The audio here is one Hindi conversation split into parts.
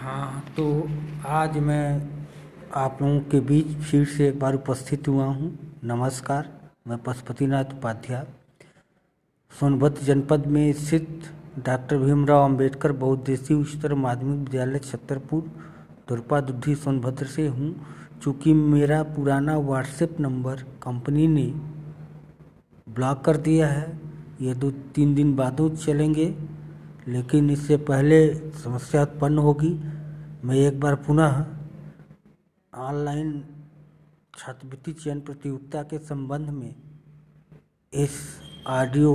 हाँ तो आज मैं आप लोगों के बीच फिर से एक बार उपस्थित हुआ हूँ। नमस्कार, मैं पशुपतिनाथ उपाध्याय। सोनभद्र जनपद में स्थित डॉक्टर भीमराव अंबेडकर बहुउद्देशीय उच्चतर माध्यमिक विद्यालय छतरपुर, दुर्पा दुद्धि सोनभद्र से हूँ। चूँकि मेरा पुराना व्हाट्सएप नंबर कंपनी ने ब्लॉक कर दिया है, ये दो तीन दिन बाद चलेंगे। लेकिन इससे पहले समस्या उत्पन्न होगी। मैं एक बार पुनः ऑनलाइन छात्रवृत्ति चयन प्रतियोगिता के संबंध में इस ऑडियो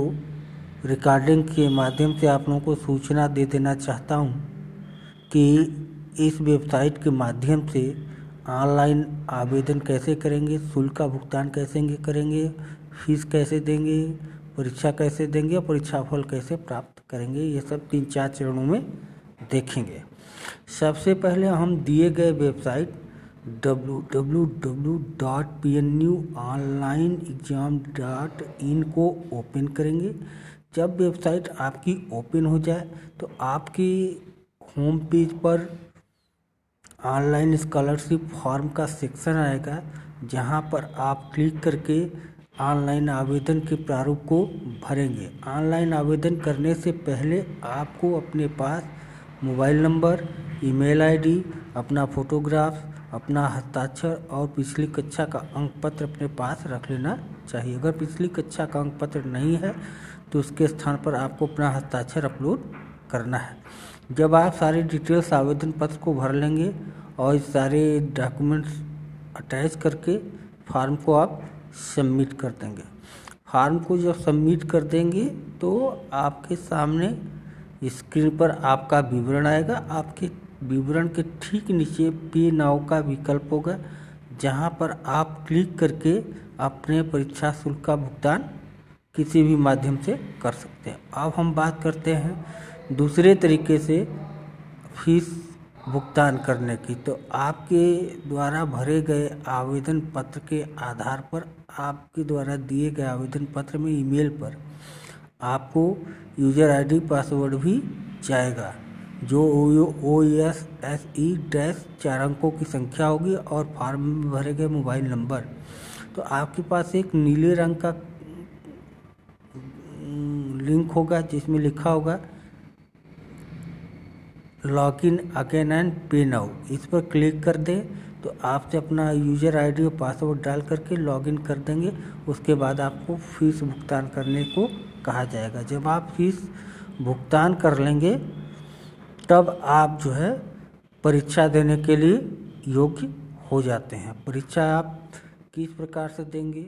रिकॉर्डिंग के माध्यम से आप लोगों को सूचना दे देना चाहता हूँ कि इस वेबसाइट के माध्यम से ऑनलाइन आवेदन कैसे करेंगे, शुल्क का भुगतान कैसे करेंगे, फ़ीस कैसे देंगे परीक्षा कैसे देंगे परीक्षा फल कैसे प्राप्त करेंगे, ये सब तीन चार चरणों में देखेंगे। सबसे पहले हम दिए गए website W W W dot P N U online exam dot in को ओपन करेंगे। जब वेबसाइट आपकी ओपन हो जाए तो आपकी होम पेज पर ऑनलाइन स्कॉलरशिप फॉर्म का सेक्शन आएगा, जहाँ पर आप क्लिक करके ऑनलाइन आवेदन के प्रारूप को भरेंगे। ऑनलाइन आवेदन करने से पहले आपको अपने पास मोबाइल नंबर, ईमेल आईडी, अपना फोटोग्राफ, अपना हस्ताक्षर और पिछली कक्षा का अंक पत्र अपने पास रख लेना चाहिए। अगर पिछली कक्षा का अंक पत्र नहीं है तो उसके स्थान पर आपको अपना हस्ताक्षर अपलोड करना है। जब आप सारी डिटेल्स आवेदन पत्र को भर लेंगे और सारे डॉक्यूमेंट्स अटैच करके फॉर्म को आप सबमिट कर देंगे। फार्म को जब सबमिट कर देंगे तो आपके सामने स्क्रीन पर आपका विवरण आएगा। आपके विवरण के ठीक नीचे पे नाव का विकल्प होगा, जहाँ पर आप क्लिक करके अपने परीक्षा शुल्क का भुगतान किसी भी माध्यम से कर सकते हैं। अब हम बात करते हैं दूसरे तरीके से फ़ीस भुगतान करने की। तो आपके द्वारा भरे गए आवेदन पत्र के आधार पर आपके द्वारा दिए गए आवेदन पत्र में ईमेल पर आपको यूज़र आईडी, पासवर्ड भी जाएगा, जो O S S E dash चार अंकों की संख्या होगी और फॉर्म में भरे गए मोबाइल नंबर। तो आपके पास एक नीले रंग का लिंक होगा जिसमें लिखा होगा, login again and pay now. इस पर क्लिक कर दें तो आपसे अपना यूज़र आईडी और पासवर्ड डाल करके लॉगिन कर देंगे। उसके बाद आपको फ़ीस भुगतान करने को कहा जाएगा। जब आप फ़ीस भुगतान कर लेंगे, तब आप जो है परीक्षा देने के लिए योग्य हो जाते हैं। परीक्षा आप किस प्रकार से देंगे,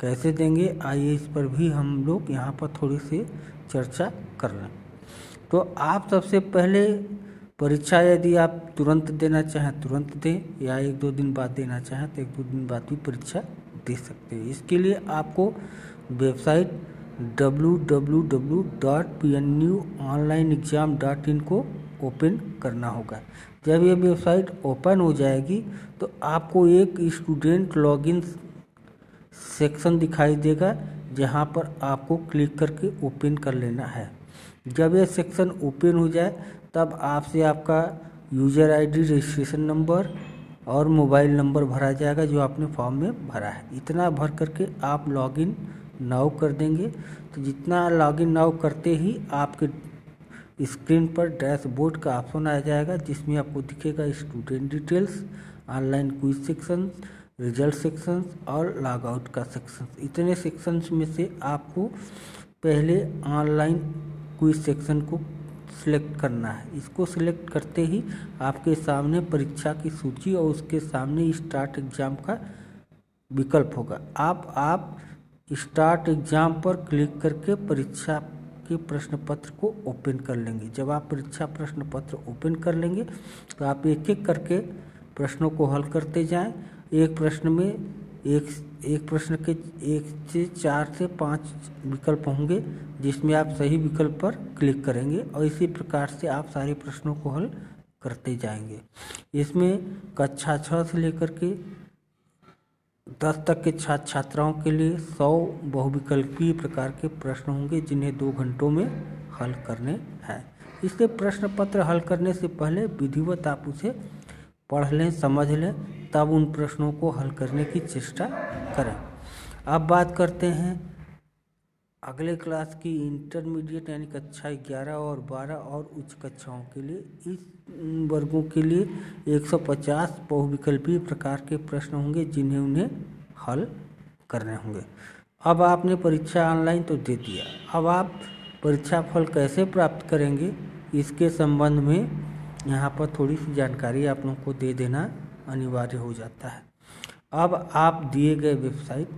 कैसे देंगे, आइए इस पर भी हम लोग यहाँ पर थोड़ी सी चर्चा कर रहे हैं तो आप सबसे पहले परीक्षा यदि आप तुरंत देना चाहें, तुरंत दें या एक दो दिन बाद देना चाहें तो एक दो दिन बाद भी परीक्षा दे सकते हैं। इसके लिए आपको website W W W dot P N U online exam dot in को ओपन करना होगा। जब ये वेबसाइट ओपन हो जाएगी तो आपको एक स्टूडेंट लॉगिन सेक्शन दिखाई देगा, जहाँ पर आपको क्लिक करके ओपन कर लेना है। जब ये सेक्शन ओपन हो जाए तब आपसे आपका यूज़र आईडी रजिस्ट्रेशन नंबर और मोबाइल नंबर भरा जाएगा जो आपने फॉर्म में भरा है। इतना भर करके आप लॉगिन नाउ कर देंगे। तो जितना लॉगिन नाउ करते ही आपके स्क्रीन पर डैशबोर्ड का ऑप्शन आ जाएगा, जिसमें आपको दिखेगा student details online quiz section result section और लॉग आउट का सेक्शन इतने सेक्शंस में से आपको पहले ऑनलाइन क्विज सेक्शन को सिलेक्ट करना है। इसको सिलेक्ट करते ही आपके सामने परीक्षा की सूची और उसके सामने स्टार्ट एग्ज़ाम का विकल्प होगा। आप आप स्टार्ट एग्ज़ाम पर क्लिक करके परीक्षा के प्रश्न पत्र को ओपन कर लेंगे। जब आप परीक्षा प्रश्न पत्र ओपन कर लेंगे तो आप एक एक करके प्रश्नों को हल करते जाएँ। एक प्रश्न में एक एक प्रश्न के, एक से चार से पाँच विकल्प होंगे, जिसमें आप सही विकल्प पर क्लिक करेंगे और इसी प्रकार से आप सारे प्रश्नों को हल करते जाएँगे। इसमें कक्षा छः से लेकर के दस तक के छात्र छात्राओं के लिए सौ बहुविकल्पीय प्रकार के प्रश्न होंगे, जिन्हें दो घंटों में हल करने हैं। इसलिए प्रश्न पत्र हल करने से पहले विधिवत आप उसे पढ़ लें, समझ लें, तब उन प्रश्नों को हल करने की चेष्टा करें। अब बात करते हैं अगले क्लास की इंटरमीडिएट यानी कक्षा ग्यारह और बारह और उच्च कक्षाओं के लिए। इस वर्गों के लिए 150 बहुविकल्पीय प्रकार के प्रश्न होंगे, जिन्हें उन्हें हल करने होंगे। अब आपने परीक्षा ऑनलाइन तो दे दिया। अब आप परीक्षा फल कैसे प्राप्त करेंगे, इसके संबंध में यहाँ पर थोड़ी सी जानकारी आप लोगों को दे देना अनिवार्य हो जाता है। अब आप दिए गए वेबसाइट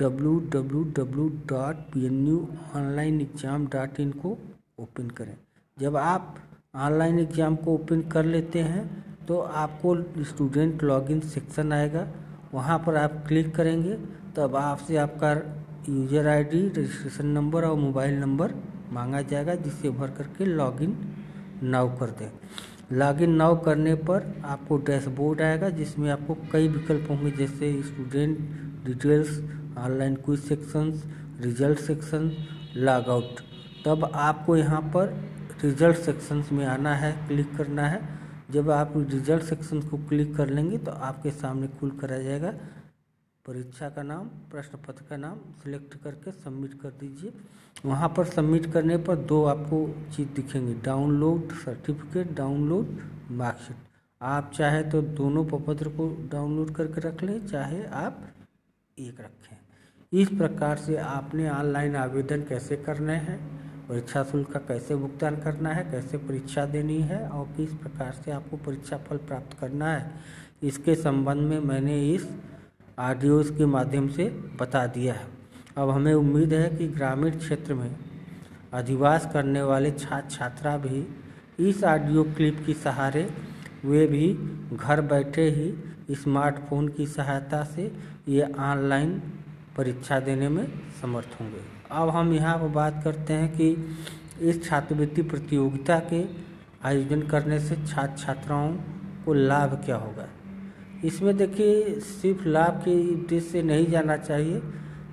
www.pnuonlineexam.in को ओपन करें। जब आप ऑनलाइन एग्ज़ाम को ओपन कर लेते हैं तो आपको स्टूडेंट लॉगिन सेक्शन आएगा। वहाँ पर आप क्लिक करेंगे, तब आपसे आपका यूज़र आईडी रजिस्ट्रेशन नंबर और मोबाइल नंबर मांगा जाएगा, जिससे भर करके लॉगिन नाउ कर दें। लॉगिन नाउ करने पर आपको डैशबोर्ड आएगा, जिसमें आपको कई विकल्प होंगे, जैसे student details, online quiz sections, result section log out तब आपको यहाँ पर रिज़ल्ट सेक्शंस में आना है, क्लिक करना है। जब आप रिज़ल्ट सेक्शन को क्लिक कर लेंगे तो आपके सामने खुल कर आ जाएगा परीक्षा का नाम प्रश्न पत्र का नाम सिलेक्ट करके सबमिट कर दीजिए। वहाँ पर सबमिट करने पर दो आपको चीज़ दिखेंगे डाउनलोड सर्टिफिकेट डाउनलोड मार्कशीट आप चाहे तो दोनों प्रपत्र को डाउनलोड करके रख लें, चाहे आप एक रखें। इस प्रकार से आपने ऑनलाइन आवेदन कैसे करने हैं, परीक्षा शुल्क का कैसे भुगतान करना है, कैसे परीक्षा देनी है और किस प्रकार से आपको परीक्षा फल प्राप्त करना है। इसके संबंध में मैंने इस ऑडियोज़ के माध्यम से बता दिया है। अब हमें उम्मीद है कि ग्रामीण क्षेत्र में अधिवास करने वाले छात्र छात्रा भी इस ऑडियो क्लिप की सहारे, वे भी घर बैठे ही स्मार्टफ़ोन की सहायता से ये ऑनलाइन परीक्षा देने में समर्थ होंगे। अब हम यहाँ पर बात करते हैं कि इस छात्रवृत्ति प्रतियोगिता के आयोजन करने से छात्र छात्राओं को लाभ क्या होगा? इसमें देखिए सिर्फ़ लाभ के उद्देश्य से नहीं जाना चाहिए,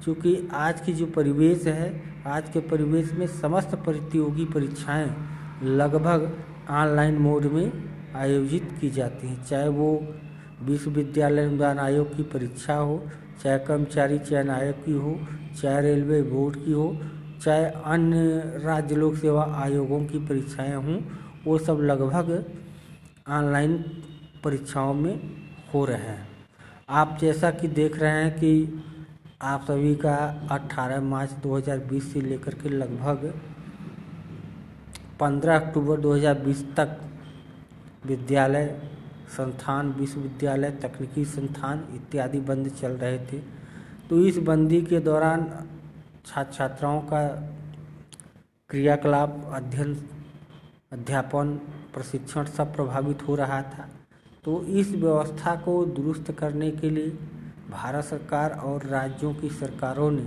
क्योंकि आज की जो परिवेश है, आज के परिवेश में समस्त प्रतियोगी परीक्षाएँ लगभग ऑनलाइन मोड में आयोजित की जाती हैं। चाहे वो विश्वविद्यालय अनुदान आयोग की परीक्षा हो, चाहे कर्मचारी चयन आयोग की हो, चाहे रेलवे बोर्ड की हो, चाहे अन्य राज्य लोक सेवा आयोगों की परीक्षाएँ हों, वो सब लगभग ऑनलाइन परीक्षाओं में हो रहे हैं। आप जैसा कि देख रहे हैं कि आप सभी का 18 मार्च 2020 से लेकर के लगभग 15 अक्टूबर 2020 तक विद्यालय, संस्थान, विश्वविद्यालय, तकनीकी संस्थान इत्यादि बंद चल रहे थे। तो इस बंदी के दौरान छात्र छात्राओं का क्रियाकलाप, अध्ययन, अध्यापन, प्रशिक्षण सब प्रभावित हो रहा था। तो इस व्यवस्था को दुरुस्त करने के लिए भारत सरकार और राज्यों की सरकारों ने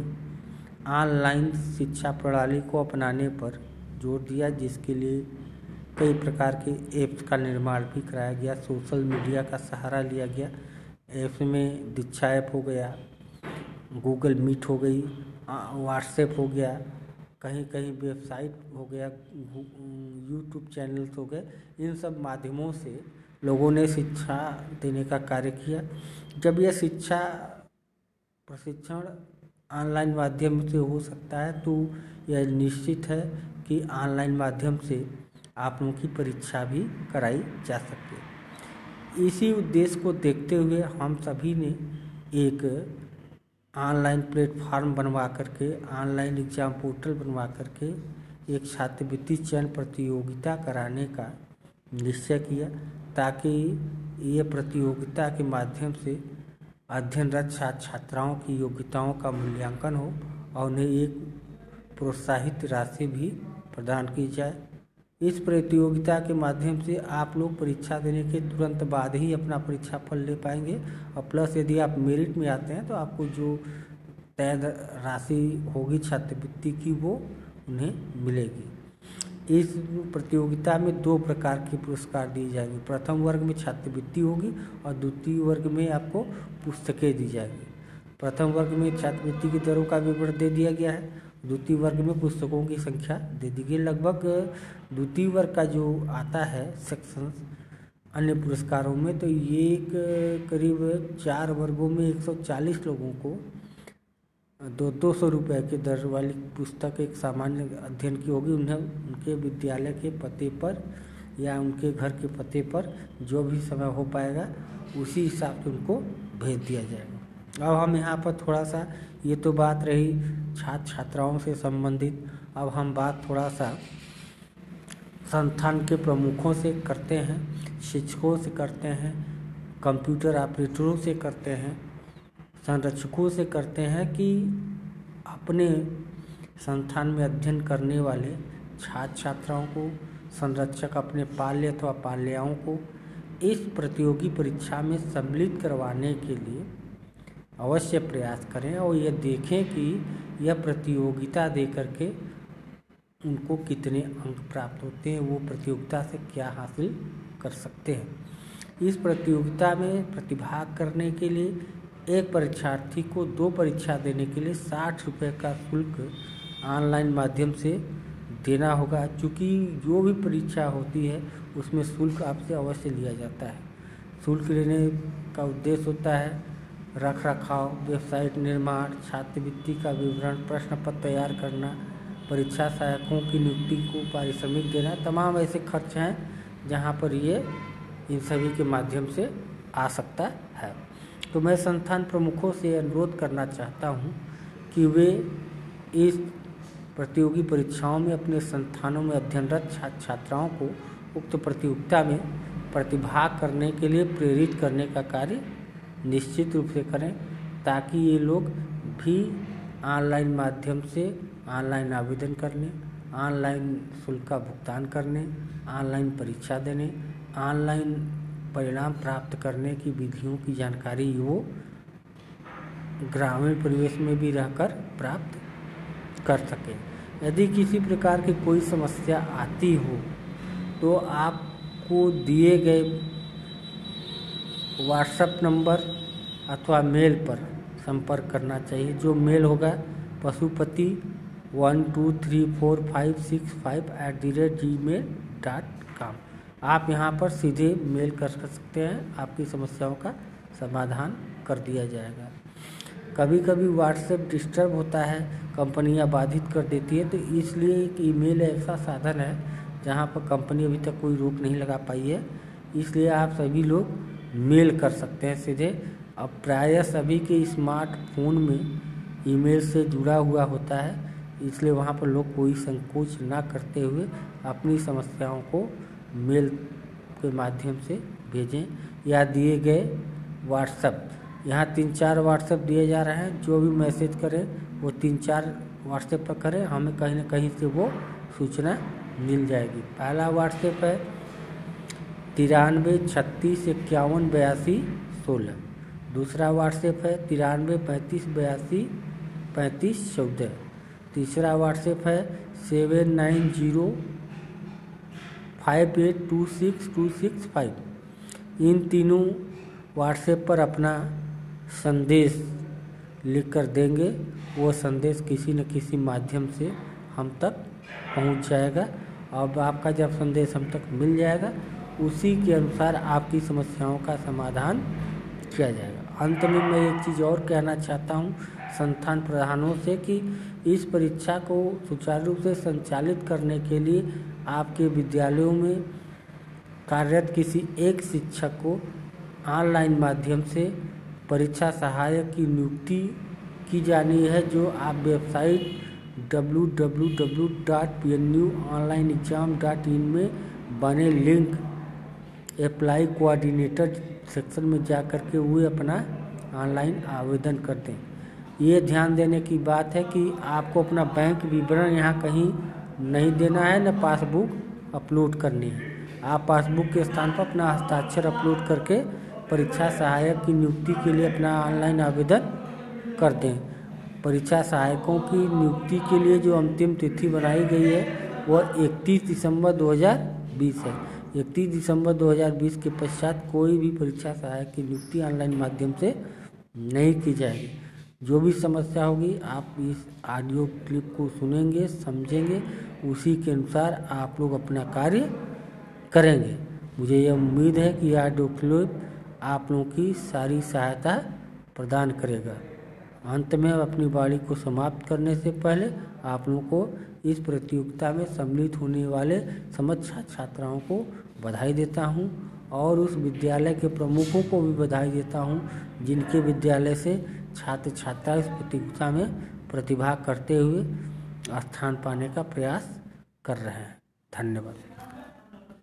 ऑनलाइन शिक्षा प्रणाली को अपनाने पर ज़ोर दिया, जिसके लिए कई प्रकार के ऐप्स का निर्माण भी कराया गया। सोशल मीडिया का सहारा लिया गया। ऐप्स में दीक्षा ऐप हो गया, गूगल मीट हो गई व्हाट्सएप हो गया कहीं कहीं वेबसाइट हो गया यूट्यूब चैनल्स हो गए। इन सब माध्यमों से लोगों ने शिक्षा देने का कार्य किया। जब यह शिक्षा, प्रशिक्षण ऑनलाइन माध्यम से हो सकता है तो यह निश्चित है कि ऑनलाइन माध्यम से आप लोगों की परीक्षा भी कराई जा सकती है इसी उद्देश्य को देखते हुए हम सभी ने एक ऑनलाइन प्लेटफार्म बनवा करके, ऑनलाइन एग्ज़ाम पोर्टल बनवा करके एक छात्रवृत्ति चयन प्रतियोगिता कराने का निश्चय किया ताकि ये प्रतियोगिता के माध्यम से अध्ययनरत छात्र छात्राओं की योग्यताओं का मूल्यांकन हो और उन्हें एक प्रोत्साहित राशि भी प्रदान की जाए। इस प्रतियोगिता के माध्यम से आप लोग परीक्षा देने के तुरंत बाद ही अपना परीक्षा फल ले पाएँगे और प्लस यदि आप मेरिट में आते हैं तो आपको जो तय राशि होगी छात्रवृत्ति की वो उन्हें मिलेगी। इस प्रतियोगिता में दो प्रकार के पुरस्कार दिए जाएँगे। प्रथम वर्ग में छात्रवृत्ति होगी और द्वितीय वर्ग में आपको पुस्तकें दी जाएँगी। प्रथम वर्ग में छात्रवृत्ति की दरों का विवरण दे दिया गया है। द्वितीय वर्ग में पुस्तकों की संख्या दे दी गई। लगभग द्वितीय वर्ग का जो आता है सेक्शन अन्य पुरस्कारों में तो ये एक करीब चार वर्गों में 140 लोगों को दो दो सौ रुपये के दर वाली पुस्तक एक सामान्य अध्ययन की होगी। उन्हें उनके विद्यालय के पते पर या उनके घर के पते पर जो भी समय हो पाएगा, उसी हिसाब से उनको भेज दिया जाएगा। अब हम यहाँ पर थोड़ा सा ये तो बात रही छात्र छात्राओं से संबंधित। अब हम बात थोड़ा सा संस्थान के प्रमुखों से करते हैं, शिक्षकों से करते हैं, कंप्यूटर ऑपरेटरों से करते हैं। संरक्षकों से करते हैं कि अपने संस्थान में अध्ययन करने वाले छात्र छात्राओं को, संरक्षक अपने पाल्य अथवा पाल्याओं को इस प्रतियोगी परीक्षा में सम्मिलित करवाने के लिए अवश्य प्रयास करें और यह देखें कि यह प्रतियोगिता दे करके उनको कितने अंक प्राप्त होते हैं, वो प्रतियोगिता से क्या हासिल कर सकते हैं। इस प्रतियोगिता में प्रतिभाग करने के लिए एक परीक्षार्थी को दो परीक्षा देने के लिए साठ रुपये का शुल्क ऑनलाइन माध्यम से देना होगा। क्योंकि जो भी परीक्षा होती है, उसमें शुल्क आपसे अवश्य लिया जाता है। शुल्क लेने का उद्देश्य होता है रख रखाव वेबसाइट निर्माण, छात्रवृत्ति का विवरण प्रश्न पत्र तैयार करना, परीक्षा सहायकों की नियुक्ति को पारिश्रमिक देना, तमाम ऐसे खर्च हैं जहाँ पर ये इन सभी के माध्यम से आ सकता है तो मैं संस्थान प्रमुखों से अनुरोध करना चाहता हूँ कि वे इस प्रतियोगी परीक्षाओं में अपने संस्थानों में अध्ययनरत छात्र छात्राओं को उक्त प्रतियोगिता में प्रतिभाग करने के लिए प्रेरित करने का कार्य निश्चित रूप से करें, ताकि ये लोग भी ऑनलाइन माध्यम से ऑनलाइन आवेदन करने ऑनलाइन शुल्क का भुगतान करने ऑनलाइन परीक्षा देने ऑनलाइन परिणाम प्राप्त करने की विधियों की जानकारी वो ग्रामीण परिवेश में भी रहकर प्राप्त कर सके। यदि किसी प्रकार की कोई समस्या आती हो तो आपको दिए गए व्हाट्सएप नंबर अथवा मेल पर संपर्क करना चाहिए। जो मेल होगा, Pashupati one two three four five six five at the rate Gmail dot com. आप यहाँ पर सीधे मेल कर सकते हैं। आपकी समस्याओं का समाधान कर दिया जाएगा। कभी कभी व्हाट्सएप डिस्टर्ब होता है, कंपनियाँ बाधित कर देती है तो इसलिए एक ईमेल ऐसा साधन है, जहाँ पर कंपनी अभी तक कोई रोक नहीं लगा पाई है। इसलिए आप सभी लोग मेल कर सकते हैं सीधे। अब प्रायः सभी के स्मार्टफ़ोन में ईमेल से जुड़ा हुआ होता है, इसलिए वहाँ पर लोग कोई संकोच ना करते हुए अपनी समस्याओं को मेल के माध्यम से भेजें या दिए गए व्हाट्सएप यहाँ तीन चार व्हाट्सएप दिए जा रहे हैं। जो भी मैसेज करें, वो तीन चार व्हाट्सएप पर करें। हमें कहीं ना कहीं से वो सूचना मिल जाएगी। पहला व्हाट्सएप है, तिरानवे छत्तीस इक्यावन बयासी सोलह। दूसरा व्हाट्सएप है, तिरानवे पैंतीस बयासी पैंतीस चौदह। तीसरा व्हाट्सएप है, seven nine zero five eight two six two six five इन तीनों व्हाट्सएप पर अपना संदेश लिख कर देंगे। वो संदेश किसी न किसी माध्यम से हम तक पहुँच जाएगा। अब आपका जब संदेश हम तक मिल जाएगा, उसी के अनुसार आपकी समस्याओं का समाधान किया जाएगा। अंत में मैं एक चीज़ और कहना चाहता हूँ, संस्थान प्रधानों से कि इस परीक्षा को सुचारू रूप से संचालित करने के लिए आपके विद्यालयों में कार्यरत किसी एक शिक्षक को ऑनलाइन माध्यम से परीक्षा सहायक की नियुक्ति की जानी है, जो आप वेबसाइट www.pnuonlineexam.in में बने लिंक अप्लाई कोऑर्डिनेटर सेक्शन में जा कर के वे अपना ऑनलाइन आवेदन कर दें ये ध्यान देने की बात है कि आपको अपना बैंक विवरण यहाँ कहीं नहीं देना है, न पासबुक अपलोड करनी है। आप पासबुक के स्थान पर अपना हस्ताक्षर अपलोड करके परीक्षा सहायक की नियुक्ति के लिए अपना ऑनलाइन आवेदन कर दें। परीक्षा सहायकों की नियुक्ति के लिए जो अंतिम तिथि बनाई गई है, वह 31 दिसंबर 2020 है। 31 दिसंबर 2020 के पश्चात कोई भी परीक्षा सहायक की नियुक्ति ऑनलाइन माध्यम से नहीं की जाएगी। जो भी समस्या होगी, आप इस ऑडियो क्लिप को सुनेंगे, समझेंगे, उसी के अनुसार आप लोग अपना कार्य करेंगे। मुझे यह उम्मीद है कि ऑडियो क्लिप आप लोगों की सारी सहायता प्रदान करेगा। अंत में अपनी बाड़ी को समाप्त करने से पहले आप लोगों को इस प्रतियोगिता में सम्मिलित होने वाले समस्त छात्राओं को बधाई देता हूँ और उस विद्यालय के प्रमुखों को भी बधाई देता हूँ, जिनके विद्यालय से छात्र छात्रा इस प्रतियोगिता में प्रतिभा करते हुए स्थान पाने का प्रयास कर रहे हैं। धन्यवाद।